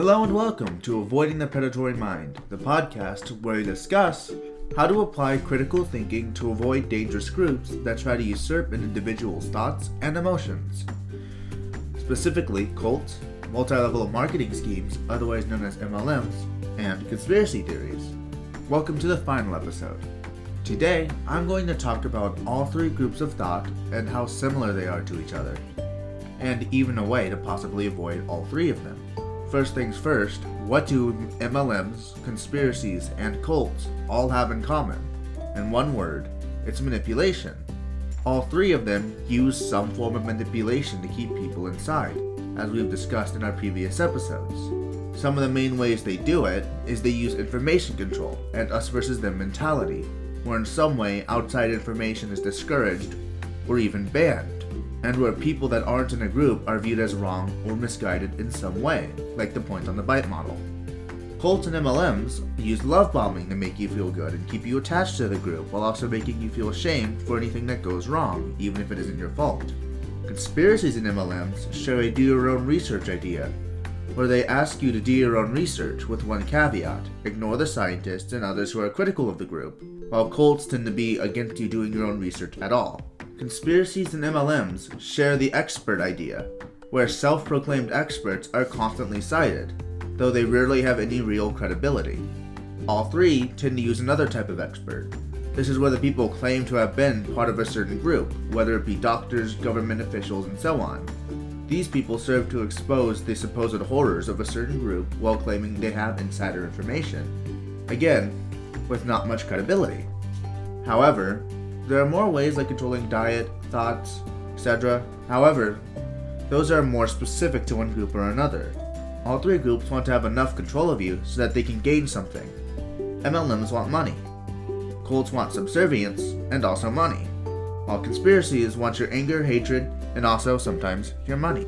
Hello and welcome to Avoiding the Predatory Mind, the podcast where we discuss how to apply critical thinking to avoid dangerous groups that try to usurp an individual's thoughts and emotions. Specifically, cults, multi level marketing schemes, otherwise known as MLMs, and conspiracy theories. Welcome to the final episode. Today, I'm going to talk about all three groups of thought and how similar they are to each other, and even a way to possibly avoid all three of them. First things first, what do MLMs, conspiracies, and cults all have in common? In one word, it's manipulation. All three of them use some form of manipulation to keep people inside, as we've discussed in our previous episodes. Some of the main ways they do it is they use information control and us versus them mentality, where in some way outside information is discouraged or even banned and where people that aren't in a group are viewed as wrong or misguided in some way, like the point on the BITE model. Cults and MLMs use love bombing to make you feel good and keep you attached to the group while also making you feel ashamed for anything that goes wrong, even if it isn't your fault. Conspiracies in MLMs show a do your own research idea, where they ask you to do your own research with one caveat ignore the scientists and others who are critical of the group, while cults tend to be against you doing your own research at all. Conspiracies and MLMs share the expert idea, where self proclaimed experts are constantly cited, though they rarely have any real credibility. All three tend to use another type of expert. This is where the people claim to have been part of a certain group, whether it be doctors, government officials, and so on. These people serve to expose the supposed horrors of a certain group while claiming they have insider information. Again, with not much credibility. However, there are more ways like controlling diet, thoughts, etc. However, those are more specific to one group or another. All three groups want to have enough control of you so that they can gain something. MLMs want money. Cults want subservience and also money. While conspiracies want your anger, hatred, and also sometimes your money.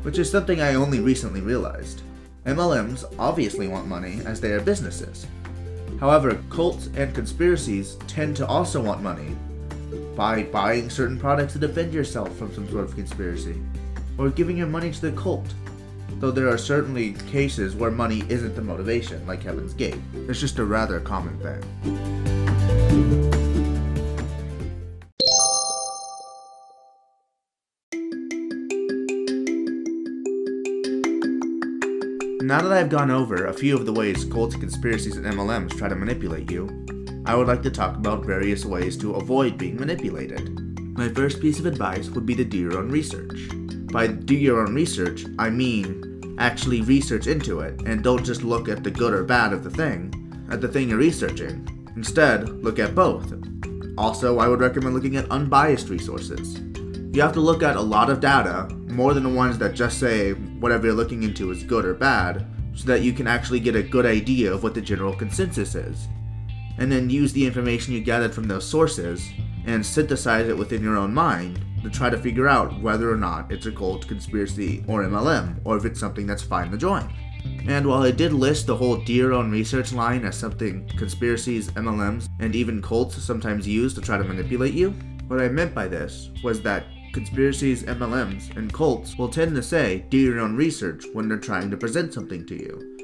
Which is something I only recently realized. MLMs obviously want money as they are businesses. However, cults and conspiracies tend to also want money by buying certain products to defend yourself from some sort of conspiracy, or giving your money to the cult. Though there are certainly cases where money isn't the motivation, like Heaven's Gate. It's just a rather common thing. Now that I've gone over a few of the ways cults, conspiracies, and MLMs try to manipulate you, I would like to talk about various ways to avoid being manipulated. My first piece of advice would be to do your own research. By do your own research, I mean actually research into it and don't just look at the good or bad of the thing, at the thing you're researching. Instead, look at both. Also, I would recommend looking at unbiased resources. You have to look at a lot of data, more than the ones that just say whatever you're looking into is good or bad, so that you can actually get a good idea of what the general consensus is and then use the information you gathered from those sources and synthesize it within your own mind to try to figure out whether or not it's a cult, conspiracy, or MLM, or if it's something that's fine to join. And while I did list the whole do your own research line as something conspiracies, MLMs, and even cults sometimes use to try to manipulate you, what I meant by this was that conspiracies, MLMs, and cults will tend to say do your own research when they're trying to present something to you.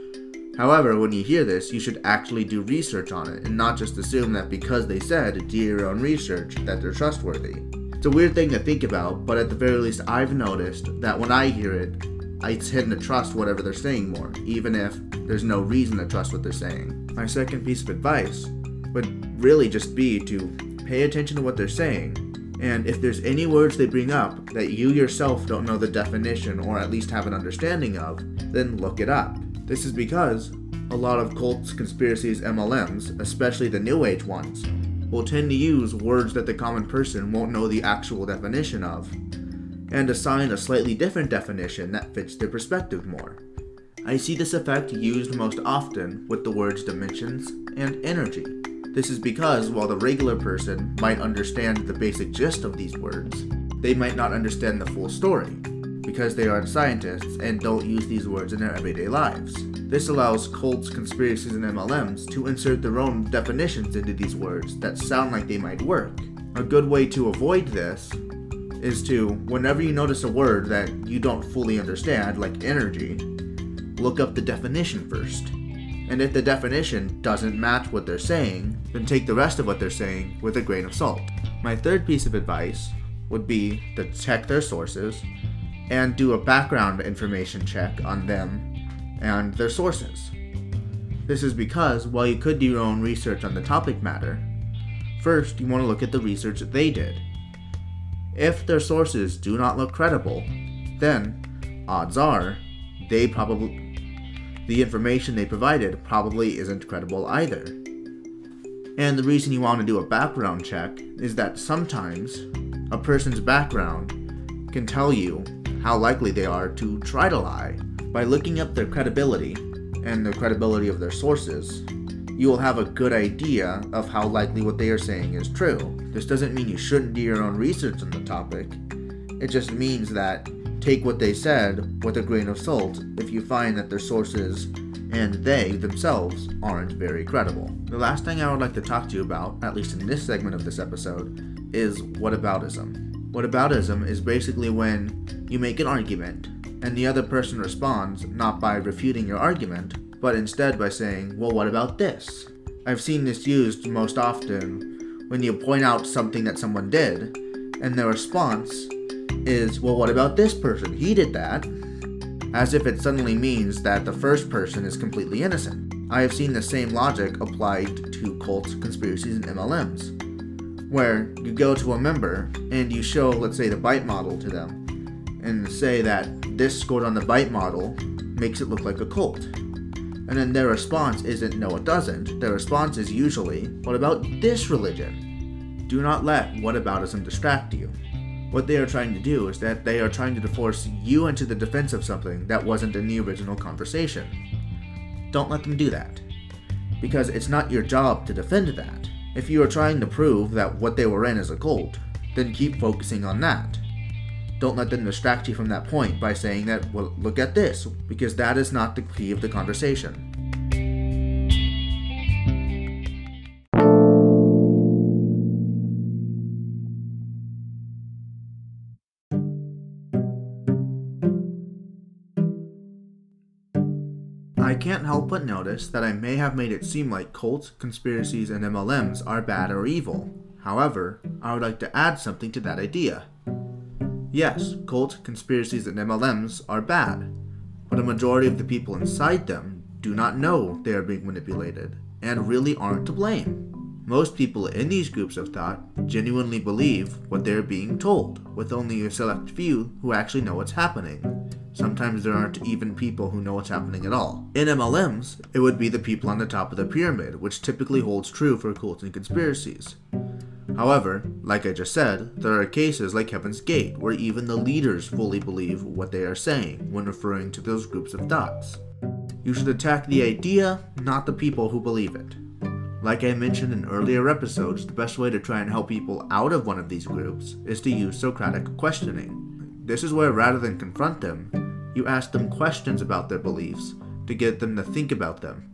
However, when you hear this, you should actually do research on it and not just assume that because they said do your own research that they're trustworthy. It's a weird thing to think about, but at the very least, I've noticed that when I hear it, I tend to trust whatever they're saying more, even if there's no reason to trust what they're saying. My second piece of advice would really just be to pay attention to what they're saying, and if there's any words they bring up that you yourself don't know the definition or at least have an understanding of, then look it up. This is because a lot of cults, conspiracies, MLMs, especially the New Age ones, will tend to use words that the common person won't know the actual definition of, and assign a slightly different definition that fits their perspective more. I see this effect used most often with the words dimensions and energy. This is because while the regular person might understand the basic gist of these words, they might not understand the full story because they aren't scientists and don't use these words in their everyday lives. This allows cults, conspiracies, and MLMs to insert their own definitions into these words that sound like they might work. A good way to avoid this is to, whenever you notice a word that you don't fully understand, like energy, look up the definition first. And if the definition doesn't match what they're saying, then take the rest of what they're saying with a grain of salt. My third piece of advice would be to check their sources and do a background information check on them and their sources. This is because while you could do your own research on the topic matter, first you want to look at the research they did. If their sources do not look credible, then odds are they probably the information they provided probably isn't credible either. And the reason you want to do a background check is that sometimes a person's background can tell you how likely they are to try to lie. By looking up their credibility and the credibility of their sources, you will have a good idea of how likely what they are saying is true. This doesn't mean you shouldn't do your own research on the topic. It just means that take what they said with a grain of salt if you find that their sources and they themselves aren't very credible. The last thing I would like to talk to you about, at least in this segment of this episode, is whataboutism. Whataboutism is basically when you make an argument and the other person responds not by refuting your argument, but instead by saying, Well, what about this? I've seen this used most often when you point out something that someone did, and their response is, Well, what about this person? He did that. As if it suddenly means that the first person is completely innocent. I have seen the same logic applied to cults, conspiracies, and MLMs where you go to a member and you show, let's say, the BITE model to them and say that this scored on the BITE model makes it look like a cult. And then their response isn't, no, it doesn't. Their response is usually, what about this religion? Do not let whataboutism distract you. What they are trying to do is that they are trying to force you into the defense of something that wasn't in the original conversation. Don't let them do that. Because it's not your job to defend that. If you are trying to prove that what they were in is a cult, then keep focusing on that. Don't let them distract you from that point by saying that, well, look at this, because that is not the key of the conversation. I can't help but notice that I may have made it seem like cults, conspiracies, and MLMs are bad or evil. However, I would like to add something to that idea. Yes, cults, conspiracies, and MLMs are bad, but a majority of the people inside them do not know they are being manipulated and really aren't to blame. Most people in these groups of thought genuinely believe what they're being told, with only a select few who actually know what's happening. Sometimes there aren't even people who know what's happening at all. In MLMs, it would be the people on the top of the pyramid, which typically holds true for cults and conspiracies. However, like I just said, there are cases like Heaven's Gate where even the leaders fully believe what they are saying when referring to those groups of thoughts. You should attack the idea, not the people who believe it. Like I mentioned in earlier episodes, the best way to try and help people out of one of these groups is to use Socratic questioning. This is where rather than confront them, you ask them questions about their beliefs to get them to think about them.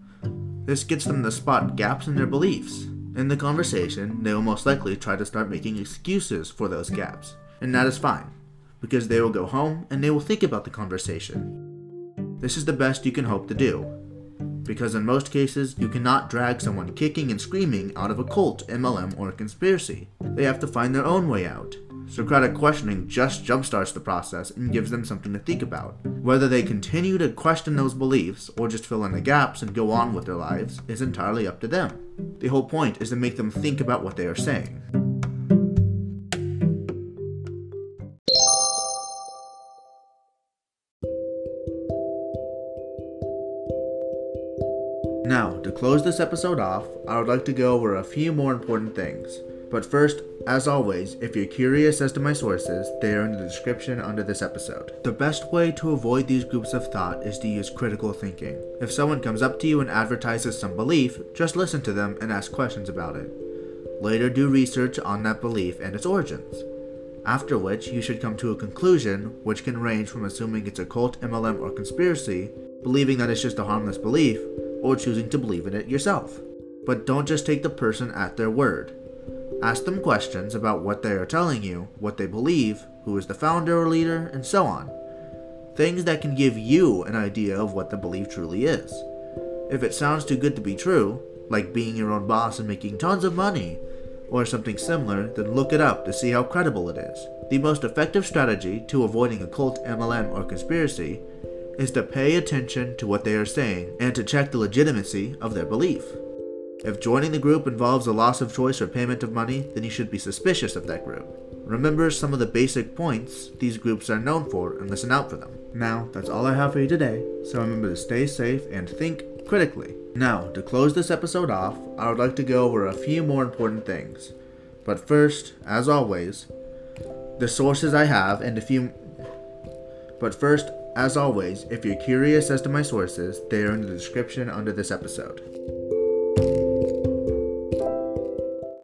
This gets them to spot gaps in their beliefs. In the conversation, they will most likely try to start making excuses for those gaps, and that is fine, because they will go home and they will think about the conversation. This is the best you can hope to do, because in most cases, you cannot drag someone kicking and screaming out of a cult, MLM, or conspiracy. They have to find their own way out. Socratic questioning just jumpstarts the process and gives them something to think about. Whether they continue to question those beliefs or just fill in the gaps and go on with their lives is entirely up to them. The whole point is to make them think about what they are saying. Now, to close this episode off, I would like to go over a few more important things. But first, as always, if you're curious as to my sources, they are in the description under this episode. The best way to avoid these groups of thought is to use critical thinking. If someone comes up to you and advertises some belief, just listen to them and ask questions about it. Later, do research on that belief and its origins. After which, you should come to a conclusion, which can range from assuming it's a cult, MLM, or conspiracy, believing that it's just a harmless belief, or choosing to believe in it yourself. But don't just take the person at their word. Ask them questions about what they are telling you, what they believe, who is the founder or leader, and so on. things that can give you an idea of what the belief truly is. If it sounds too good to be true, like being your own boss and making tons of money, or something similar, then look it up to see how credible it is. The most effective strategy to avoiding a cult, MLM, or conspiracy is to pay attention to what they are saying and to check the legitimacy of their belief. If joining the group involves a loss of choice or payment of money, then you should be suspicious of that group. Remember some of the basic points these groups are known for and listen out for them. Now, that's all I have for you today, so remember to stay safe and think critically. Now, to close this episode off, I would like to go over a few more important things. But first, as always, the sources I have and a few. But first, as always, if you're curious as to my sources, they are in the description under this episode.